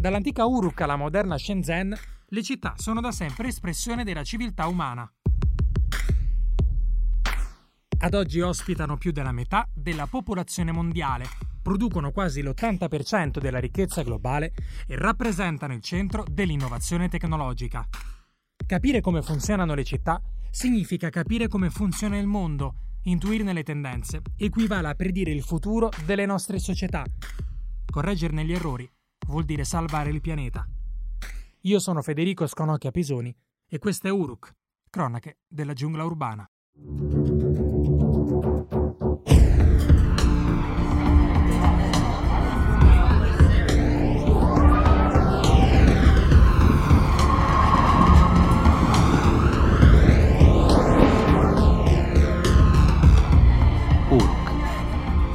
Dall'antica Uruk alla moderna Shenzhen, le città sono da sempre espressione della civiltà umana. Ad oggi ospitano più della metà della popolazione mondiale, producono quasi l'80% della ricchezza globale e rappresentano il centro dell'innovazione tecnologica. Capire come funzionano le città significa capire come funziona il mondo, intuirne le tendenze, equivale a predire il futuro delle nostre società. Correggerne gli errori vuol dire salvare il pianeta. Io sono Federico Sconocchia Pisoni e questo è Uruk, cronache della giungla urbana.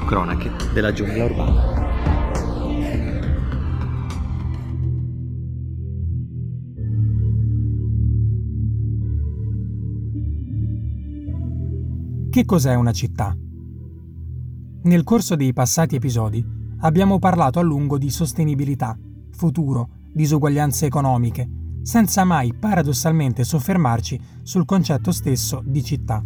cronache della giungla urbana. Che cos'è una città? Nel corso dei passati episodi abbiamo parlato a lungo di sostenibilità, futuro, disuguaglianze economiche, senza mai paradossalmente soffermarci sul concetto stesso di città.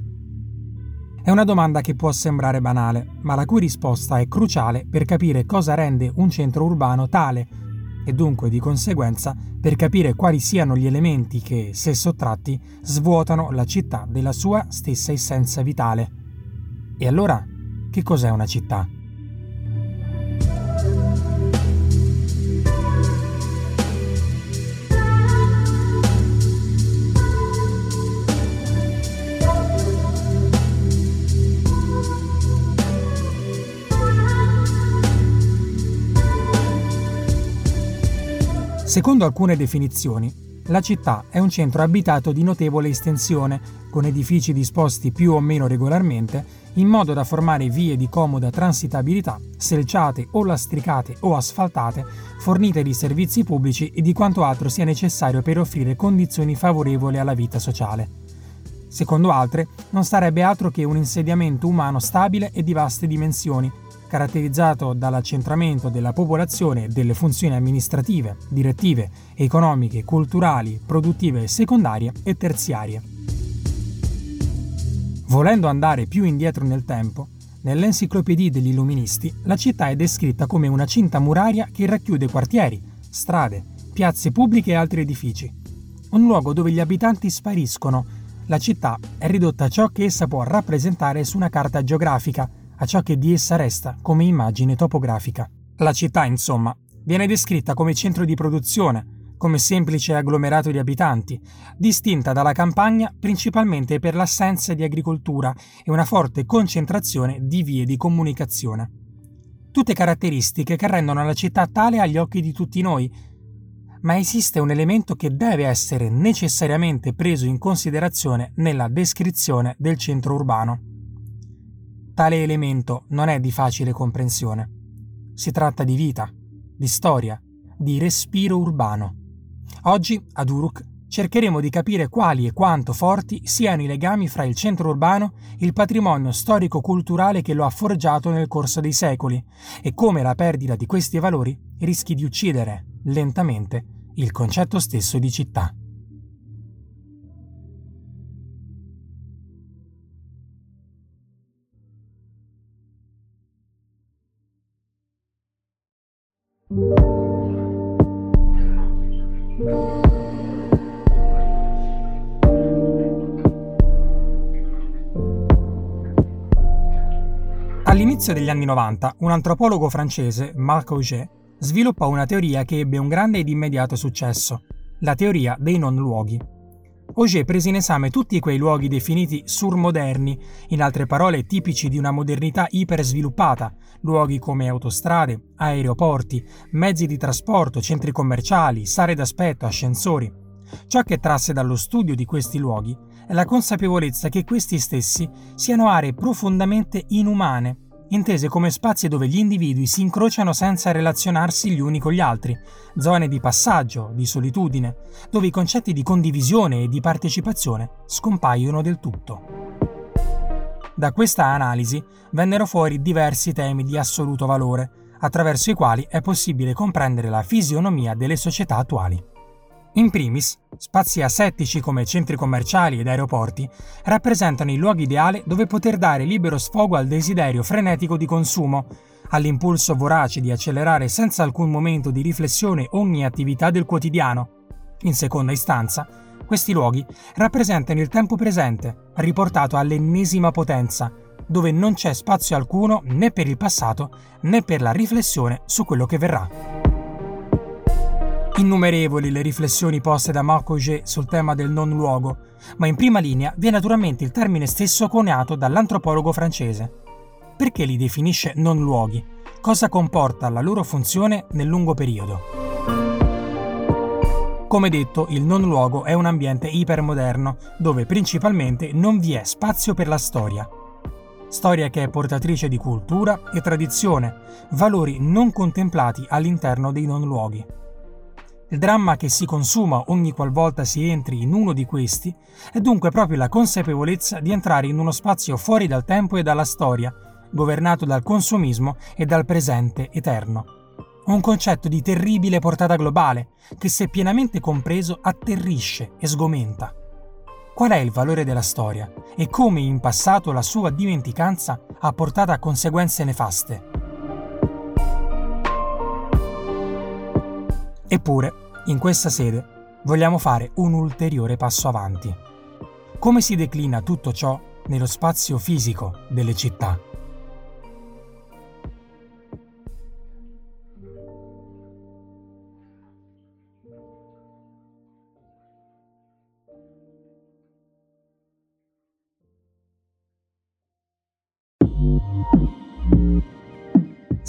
È una domanda che può sembrare banale, ma la cui risposta è cruciale per capire cosa rende un centro urbano tale e dunque di conseguenza per capire quali siano gli elementi che, se sottratti, svuotano la città della sua stessa essenza vitale. E allora, che cos'è una città? Secondo alcune definizioni, la città è un centro abitato di notevole estensione, con edifici disposti più o meno regolarmente, in modo da formare vie di comoda transitabilità, selciate o lastricate o asfaltate, fornite di servizi pubblici e di quanto altro sia necessario per offrire condizioni favorevoli alla vita sociale. Secondo altre, non sarebbe altro che un insediamento umano stabile e di vaste dimensioni, caratterizzato dall'accentramento della popolazione delle funzioni amministrative, direttive, economiche, culturali, produttive secondarie e terziarie. Volendo andare più indietro nel tempo, nell'Enciclopedia degli Illuministi la città è descritta come una cinta muraria che racchiude quartieri, strade, piazze pubbliche e altri edifici. Un luogo dove gli abitanti spariscono. La città è ridotta a ciò che essa può rappresentare su una carta geografica, a ciò che di essa resta come immagine topografica. La città, insomma, viene descritta come centro di produzione, come semplice agglomerato di abitanti, distinta dalla campagna principalmente per l'assenza di agricoltura e una forte concentrazione di vie di comunicazione. Tutte caratteristiche che rendono la città tale agli occhi di tutti noi, ma esiste un elemento che deve essere necessariamente preso in considerazione nella descrizione del centro urbano. Tale elemento non è di facile comprensione. Si tratta di vita, di storia, di respiro urbano. Oggi, ad Uruk, cercheremo di capire quali e quanto forti siano i legami fra il centro urbano, il patrimonio storico-culturale che lo ha forgiato nel corso dei secoli e come la perdita di questi valori rischi di uccidere, lentamente, il concetto stesso di città. All'inizio degli anni 90, un antropologo francese, Marc Auger, sviluppò una teoria che ebbe un grande ed immediato successo, la teoria dei non luoghi. Auger prese in esame tutti quei luoghi definiti surmoderni, in altre parole tipici di una modernità ipersviluppata, luoghi come autostrade, aeroporti, mezzi di trasporto, centri commerciali, sale d'aspetto, ascensori. Ciò che trasse dallo studio di questi luoghi è la consapevolezza che questi stessi siano aree profondamente inumane intese come spazi dove gli individui si incrociano senza relazionarsi gli uni con gli altri, zone di passaggio, di solitudine, dove i concetti di condivisione e di partecipazione scompaiono del tutto. Da questa analisi vennero fuori diversi temi di assoluto valore, attraverso i quali è possibile comprendere la fisionomia delle società attuali. In primis, spazi asettici come centri commerciali ed aeroporti rappresentano il luogo ideale dove poter dare libero sfogo al desiderio frenetico di consumo, all'impulso vorace di accelerare senza alcun momento di riflessione ogni attività del quotidiano. In seconda istanza, questi luoghi rappresentano il tempo presente, riportato all'ennesima potenza, dove non c'è spazio alcuno né per il passato né per la riflessione su quello che verrà. Innumerevoli le riflessioni poste da Marc Auger sul tema del non luogo, ma in prima linea vi è naturalmente il termine stesso coniato dall'antropologo francese. Perché li definisce non luoghi? Cosa comporta la loro funzione nel lungo periodo? Come detto, il non luogo è un ambiente ipermoderno, dove principalmente non vi è spazio per la storia. Storia che è portatrice di cultura e tradizione, valori non contemplati all'interno dei non luoghi. Il dramma che si consuma ogni qualvolta si entri in uno di questi è dunque proprio la consapevolezza di entrare in uno spazio fuori dal tempo e dalla storia, governato dal consumismo e dal presente eterno. Un concetto di terribile portata globale che, se pienamente compreso, atterrisce e sgomenta. Qual è il valore della storia e come in passato la sua dimenticanza ha portato a conseguenze nefaste? Eppure, in questa sede, vogliamo fare un ulteriore passo avanti. Come si declina tutto ciò nello spazio fisico delle città?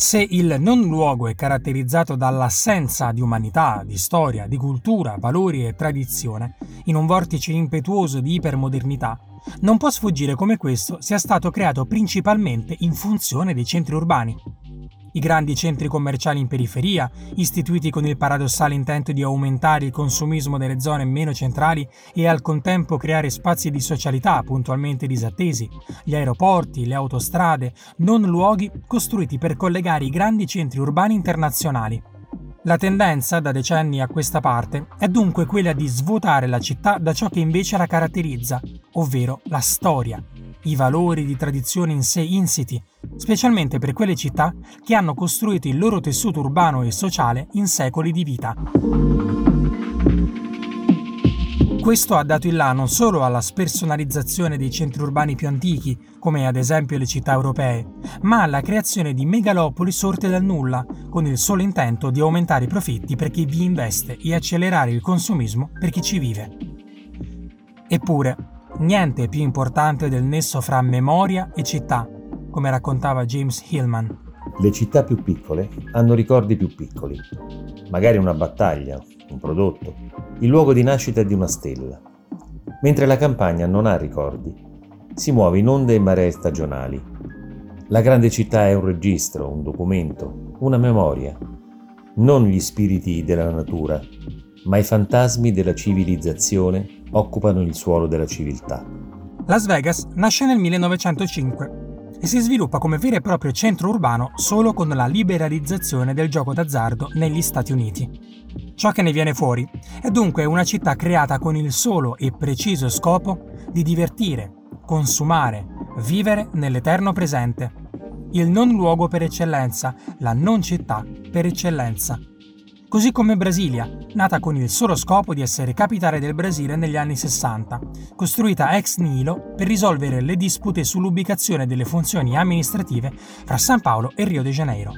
Se il non luogo è caratterizzato dall'assenza di umanità, di storia, di cultura, valori e tradizione, in un vortice impetuoso di ipermodernità, non può sfuggire come questo sia stato creato principalmente in funzione dei centri urbani. I grandi centri commerciali in periferia, istituiti con il paradossale intento di aumentare il consumismo delle zone meno centrali e al contempo creare spazi di socialità puntualmente disattesi, gli aeroporti, le autostrade, non luoghi costruiti per collegare i grandi centri urbani internazionali. La tendenza, da decenni a questa parte, è dunque quella di svuotare la città da ciò che invece la caratterizza, ovvero la storia, i valori di tradizione in sé insiti, specialmente per quelle città che hanno costruito il loro tessuto urbano e sociale in secoli di vita. Questo ha dato il là non solo alla spersonalizzazione dei centri urbani più antichi, come ad esempio le città europee, ma alla creazione di megalopoli sorte dal nulla, con il solo intento di aumentare i profitti per chi vi investe e accelerare il consumismo per chi ci vive. Eppure, niente è più importante del nesso fra memoria e città, come raccontava James Hillman. Le città più piccole hanno ricordi più piccoli, magari una battaglia, un prodotto, il luogo di nascita di una stella, mentre la campagna non ha ricordi, si muove in onde e maree stagionali. La grande città è un registro, un documento, una memoria, non gli spiriti della natura, ma i fantasmi della civilizzazione occupano il suolo della civiltà. Las Vegas nasce nel 1905 e si sviluppa come vero e proprio centro urbano solo con la liberalizzazione del gioco d'azzardo negli Stati Uniti. Ciò che ne viene fuori è dunque una città creata con il solo e preciso scopo di divertire, consumare, vivere nell'eterno presente. Il non luogo per eccellenza, la non città per eccellenza così come Brasilia, nata con il solo scopo di essere capitale del Brasile negli anni 60, costruita ex nihilo per risolvere le dispute sull'ubicazione delle funzioni amministrative fra San Paolo e Rio de Janeiro.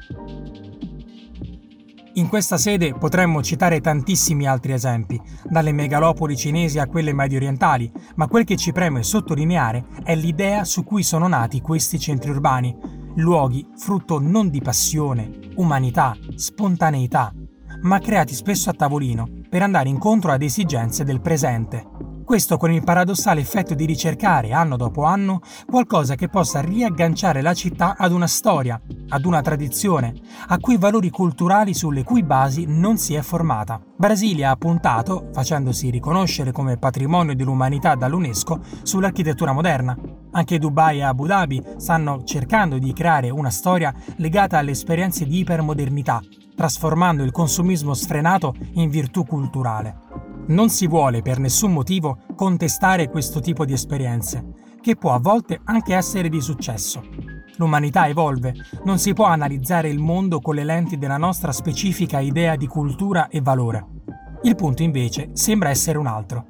In questa sede potremmo citare tantissimi altri esempi, dalle megalopoli cinesi a quelle mediorientali, ma quel che ci preme sottolineare è l'idea su cui sono nati questi centri urbani, luoghi frutto non di passione, umanità, spontaneità, ma creati spesso a tavolino per andare incontro ad esigenze del presente. Questo con il paradossale effetto di ricercare anno dopo anno qualcosa che possa riagganciare la città ad una storia, ad una tradizione, a quei valori culturali sulle cui basi non si è formata. Brasilia ha puntato, facendosi riconoscere come patrimonio dell'umanità dall'UNESCO, sull'architettura moderna. Anche Dubai e Abu Dhabi stanno cercando di creare una storia legata alle esperienze di ipermodernità, trasformando il consumismo sfrenato in virtù culturale. Non si vuole per nessun motivo contestare questo tipo di esperienze, che può a volte anche essere di successo. L'umanità evolve, non si può analizzare il mondo con le lenti della nostra specifica idea di cultura e valore. Il punto invece sembra essere un altro.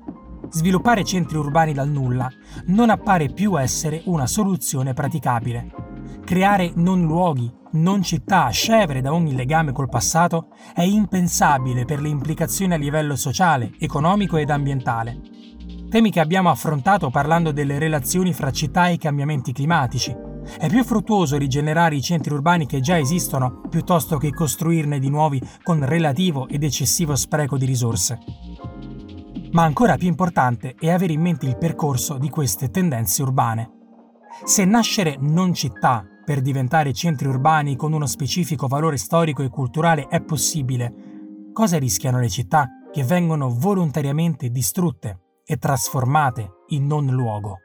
Sviluppare centri urbani dal nulla non appare più essere una soluzione praticabile. Creare non luoghi, non città scevre da ogni legame col passato è impensabile per le implicazioni a livello sociale, economico ed ambientale. Temi che abbiamo affrontato parlando delle relazioni fra città e cambiamenti climatici. È più fruttuoso rigenerare i centri urbani che già esistono piuttosto che costruirne di nuovi con relativo ed eccessivo spreco di risorse. Ma ancora più importante è avere in mente il percorso di queste tendenze urbane. Se nascere non città per diventare centri urbani con uno specifico valore storico e culturale è possibile, cosa rischiano le città che vengono volontariamente distrutte e trasformate in non luogo?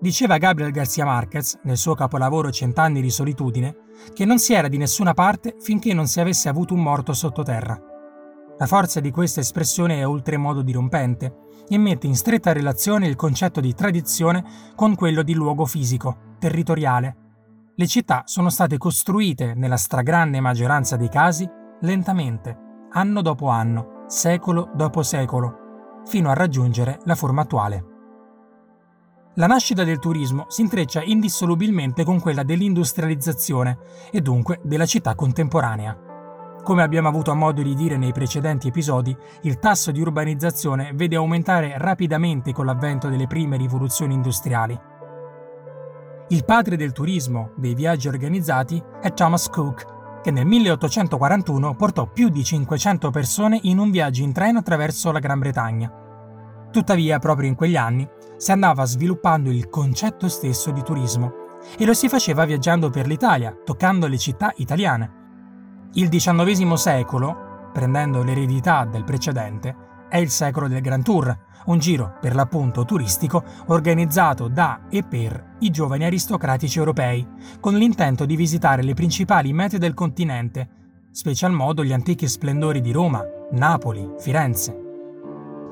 Diceva Gabriel Garcia Marquez, nel suo capolavoro Cent'anni di solitudine, che non si era di nessuna parte finché non si avesse avuto un morto sottoterra. La forza di questa espressione è oltremodo dirompente e mette in stretta relazione il concetto di tradizione con quello di luogo fisico, territoriale. Le città sono state costruite, nella stragrande maggioranza dei casi, lentamente, anno dopo anno, secolo dopo secolo, fino a raggiungere la forma attuale. La nascita del turismo si intreccia indissolubilmente con quella dell'industrializzazione e dunque della città contemporanea. Come abbiamo avuto modo di dire nei precedenti episodi, il tasso di urbanizzazione vede aumentare rapidamente con l'avvento delle prime rivoluzioni industriali. Il padre del turismo, dei viaggi organizzati, è Thomas Cook, che nel 1841 portò più di 500 persone in un viaggio in treno attraverso la Gran Bretagna. Tuttavia, proprio in quegli anni, si andava sviluppando il concetto stesso di turismo e lo si faceva viaggiando per l'Italia, toccando le città italiane. Il XIX secolo, prendendo l'eredità del precedente, è il secolo del Grand Tour, un giro per l'appunto turistico organizzato da e per i giovani aristocratici europei, con l'intento di visitare le principali mete del continente, special modo gli antichi splendori di Roma, Napoli, Firenze.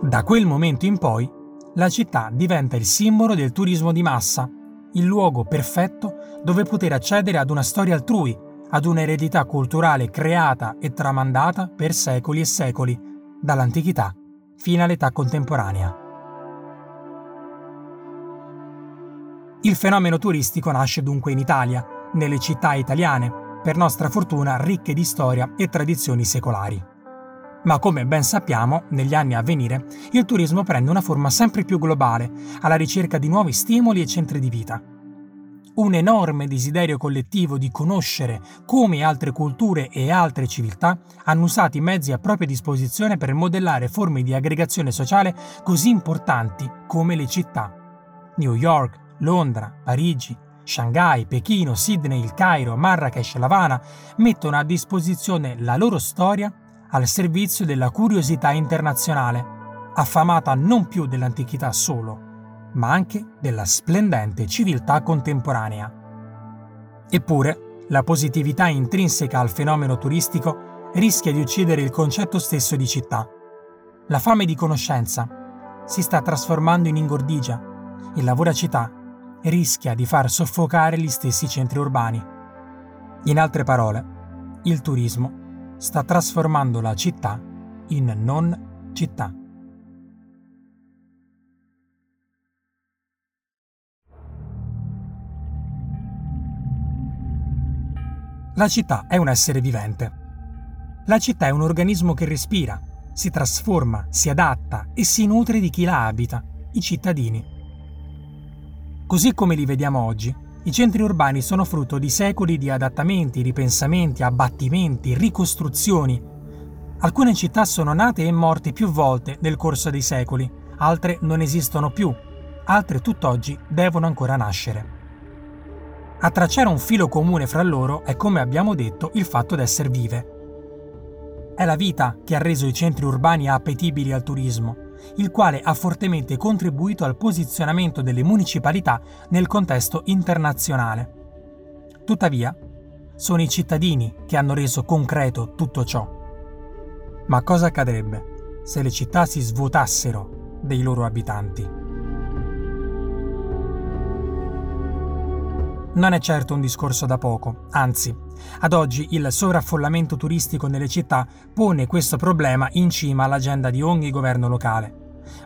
Da quel momento in poi la città diventa il simbolo del turismo di massa, il luogo perfetto dove poter accedere ad una storia altrui, ad un'eredità culturale creata e tramandata per secoli e secoli, dall'antichità fino all'età contemporanea. Il fenomeno turistico nasce dunque in Italia, nelle città italiane, per nostra fortuna ricche di storia e tradizioni secolari. Ma come ben sappiamo, negli anni a venire, il turismo prende una forma sempre più globale, alla ricerca di nuovi stimoli e centri di vita. Un enorme desiderio collettivo di conoscere come altre culture e altre civiltà hanno usato i mezzi a propria disposizione per modellare forme di aggregazione sociale così importanti come le città. New York, Londra, Parigi, Shanghai, Pechino, Sydney, il Cairo, Marrakesh, Havana mettono a disposizione la loro storia al servizio della curiosità internazionale, affamata non più dell'antichità solo, ma anche della splendente civiltà contemporanea. Eppure, la positività intrinseca al fenomeno turistico rischia di uccidere il concetto stesso di città. La fame di conoscenza si sta trasformando in ingordigia e la voracità rischia di far soffocare gli stessi centri urbani. In altre parole, il turismo sta trasformando la città in non città. La città è un essere vivente. La città è un organismo che respira, si trasforma, si adatta e si nutre di chi la abita, i cittadini. Così come li vediamo oggi, I centri urbani sono frutto di secoli di adattamenti, ripensamenti, abbattimenti, ricostruzioni. Alcune città sono nate e morte più volte nel corso dei secoli, altre non esistono più, altre tutt'oggi devono ancora nascere. A tracciare un filo comune fra loro è, come abbiamo detto, il fatto d'essere vive. È la vita che ha reso i centri urbani appetibili al turismo, il quale ha fortemente contribuito al posizionamento delle municipalità nel contesto internazionale. Tuttavia, sono i cittadini che hanno reso concreto tutto ciò. Ma cosa accadrebbe se le città si svuotassero dei loro abitanti? Non è certo un discorso da poco, anzi, ad oggi il sovraffollamento turistico nelle città pone questo problema in cima all'agenda di ogni governo locale.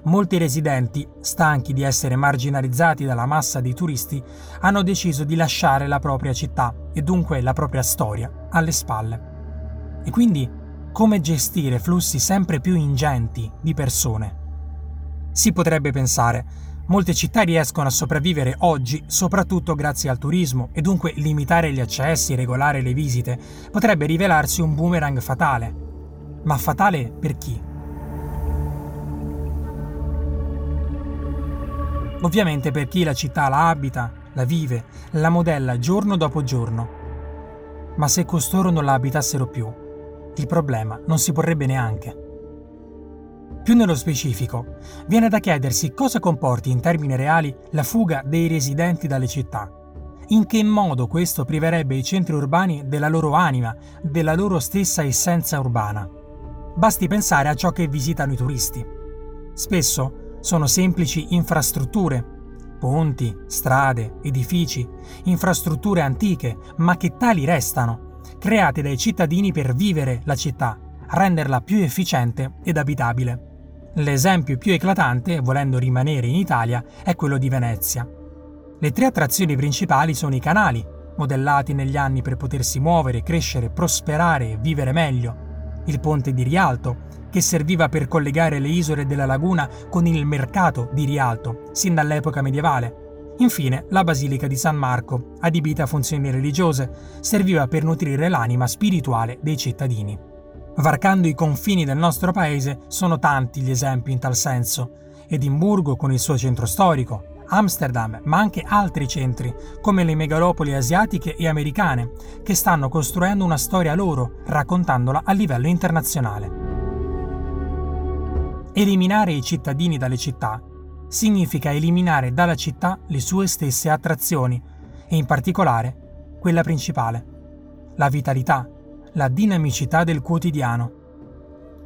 Molti residenti, stanchi di essere marginalizzati dalla massa dei turisti, hanno deciso di lasciare la propria città e dunque la propria storia alle spalle. E quindi come gestire flussi sempre più ingenti di persone? Si potrebbe pensare, Molte città riescono a sopravvivere oggi soprattutto grazie al turismo e dunque limitare gli accessi, regolare le visite, potrebbe rivelarsi un boomerang fatale. Ma fatale per chi? Ovviamente per chi la città la abita, la vive, la modella giorno dopo giorno. Ma se costoro non la abitassero più, il problema non si porrebbe neanche. Più nello specifico, viene da chiedersi cosa comporti in termini reali la fuga dei residenti dalle città. In che modo questo priverebbe i centri urbani della loro anima, della loro stessa essenza urbana. Basti pensare a ciò che visitano i turisti. Spesso sono semplici infrastrutture, ponti, strade, edifici, infrastrutture antiche, ma che tali restano, create dai cittadini per vivere la città, renderla più efficiente ed abitabile. L'esempio più eclatante, volendo rimanere in Italia, è quello di Venezia. Le tre attrazioni principali sono i canali, modellati negli anni per potersi muovere, crescere, prosperare e vivere meglio, il ponte di Rialto, che serviva per collegare le isole della laguna con il mercato di Rialto, sin dall'epoca medievale. Infine, la Basilica di San Marco, adibita a funzioni religiose, serviva per nutrire l'anima spirituale dei cittadini. Varcando i confini del nostro paese sono tanti gli esempi in tal senso. Edimburgo con il suo centro storico, Amsterdam, ma anche altri centri, come le megalopoli asiatiche e americane, che stanno costruendo una storia loro, raccontandola a livello internazionale. Eliminare i cittadini dalle città significa eliminare dalla città le sue stesse attrazioni, e in particolare quella principale, la vitalità, la dinamicità del quotidiano.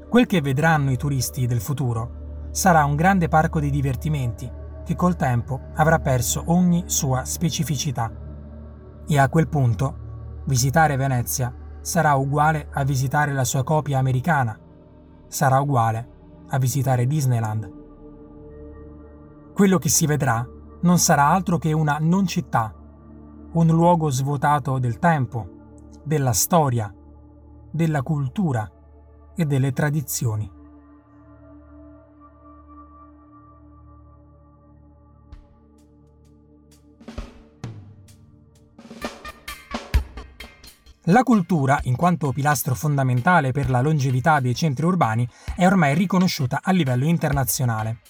Quel che vedranno i turisti del futuro sarà un grande parco di divertimenti che col tempo avrà perso ogni sua specificità. E a quel punto visitare Venezia sarà uguale a visitare la sua copia americana, sarà uguale a visitare Disneyland. Quello che si vedrà non sarà altro che una non città, un luogo svuotato del tempo, della storia, della cultura e delle tradizioni. La cultura, in quanto pilastro fondamentale per la longevità dei centri urbani, è ormai riconosciuta a livello internazionale.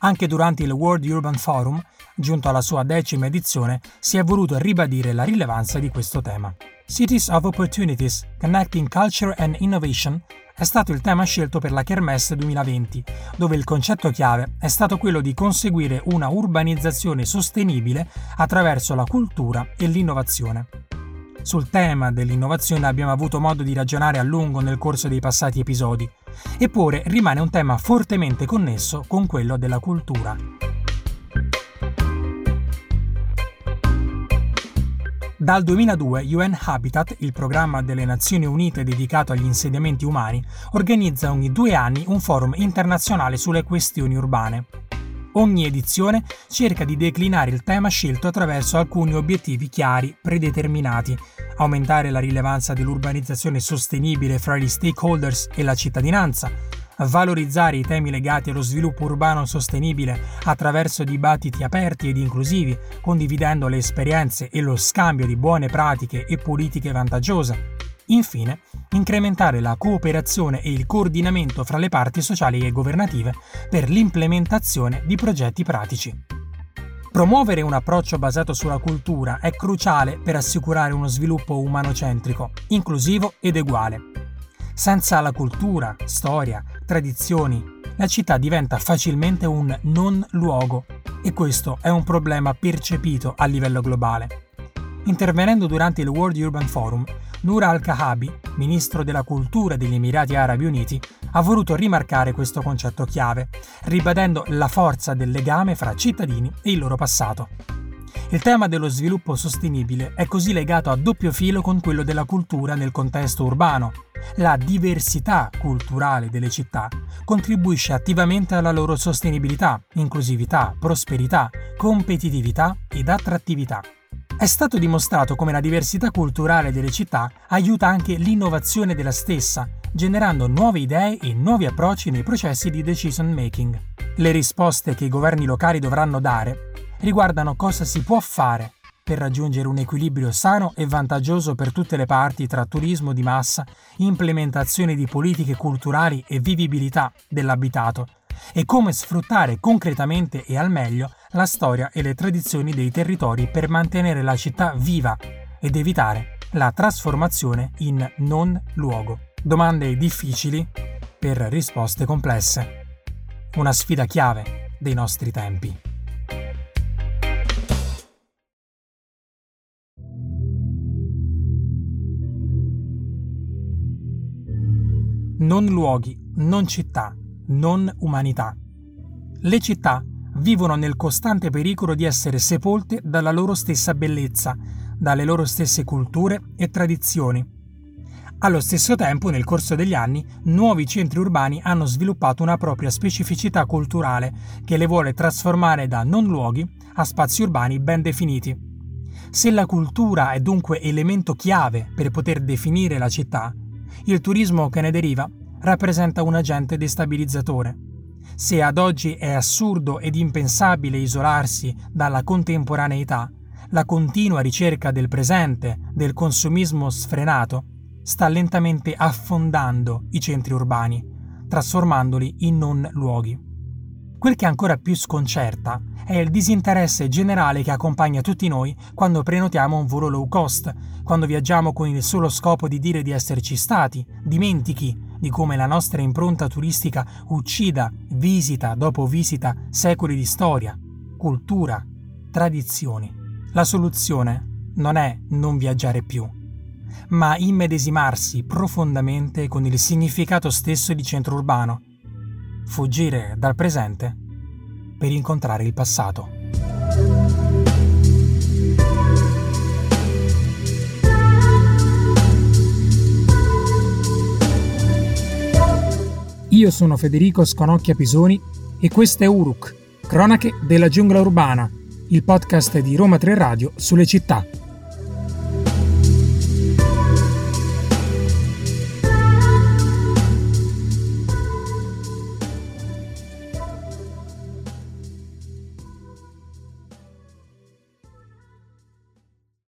Anche durante il World Urban Forum, giunto alla sua decima edizione, si è voluto ribadire la rilevanza di questo tema. Cities of Opportunities, Connecting Culture and Innovation è stato il tema scelto per la Kermesse 2020, dove il concetto chiave è stato quello di conseguire una urbanizzazione sostenibile attraverso la cultura e l'innovazione. Sul tema dell'innovazione abbiamo avuto modo di ragionare a lungo nel corso dei passati episodi, eppure rimane un tema fortemente connesso con quello della cultura. Dal 2002 UN Habitat, il programma delle Nazioni Unite dedicato agli insediamenti umani, organizza ogni due anni un forum internazionale sulle questioni urbane. Ogni edizione cerca di declinare il tema scelto attraverso alcuni obiettivi chiari, predeterminati, aumentare la rilevanza dell'urbanizzazione sostenibile fra gli stakeholders e la cittadinanza, valorizzare i temi legati allo sviluppo urbano sostenibile attraverso dibattiti aperti ed inclusivi, condividendo le esperienze e lo scambio di buone pratiche e politiche vantaggiose. Infine, incrementare la cooperazione e il coordinamento fra le parti sociali e governative per l'implementazione di progetti pratici. Promuovere un approccio basato sulla cultura è cruciale per assicurare uno sviluppo umanocentrico, inclusivo ed uguale. Senza la cultura, storia, tradizioni, la città diventa facilmente un non luogo e questo è un problema percepito a livello globale. Intervenendo durante il World Urban Forum, Noura Al-Kahabi, ministro della cultura degli Emirati Arabi Uniti, ha voluto rimarcare questo concetto chiave, ribadendo la forza del legame fra cittadini e il loro passato. Il tema dello sviluppo sostenibile è così legato a doppio filo con quello della cultura nel contesto urbano. La diversità culturale delle città contribuisce attivamente alla loro sostenibilità, inclusività, prosperità, competitività ed attrattività. È stato dimostrato come la diversità culturale delle città aiuta anche l'innovazione della stessa, generando nuove idee e nuovi approcci nei processi di decision making. Le risposte che i governi locali dovranno dare riguardano cosa si può fare per raggiungere un equilibrio sano e vantaggioso per tutte le parti tra turismo di massa, implementazione di politiche culturali e vivibilità dell'abitato, e come sfruttare concretamente e al meglio la storia e le tradizioni dei territori per mantenere la città viva ed evitare la trasformazione in non luogo. Domande difficili per risposte complesse. Una sfida chiave dei nostri tempi. Non luoghi, non città, non umanità. Le città vivono nel costante pericolo di essere sepolte dalla loro stessa bellezza, dalle loro stesse culture e tradizioni. Allo stesso tempo, nel corso degli anni, nuovi centri urbani hanno sviluppato una propria specificità culturale che le vuole trasformare da non luoghi a spazi urbani ben definiti. Se la cultura è dunque elemento chiave per poter definire la città, il turismo che ne deriva rappresenta un agente destabilizzatore. Se ad oggi è assurdo ed impensabile isolarsi dalla contemporaneità, la continua ricerca del presente, del consumismo sfrenato, sta lentamente affondando i centri urbani, trasformandoli in non luoghi. Quel che ancora più sconcerta è il disinteresse generale che accompagna tutti noi quando prenotiamo un volo low cost, quando viaggiamo con il solo scopo di dire di esserci stati, dimentichi di come la nostra impronta turistica uccida visita dopo visita secoli di storia, cultura, tradizioni. La soluzione non è non viaggiare più, ma immedesimarsi profondamente con il significato stesso di centro urbano, fuggire dal presente per incontrare il passato. Io sono Federico Sconocchia Pisoni e questo è Uruk, Cronache della giungla urbana, il podcast di Roma 3 Radio sulle città.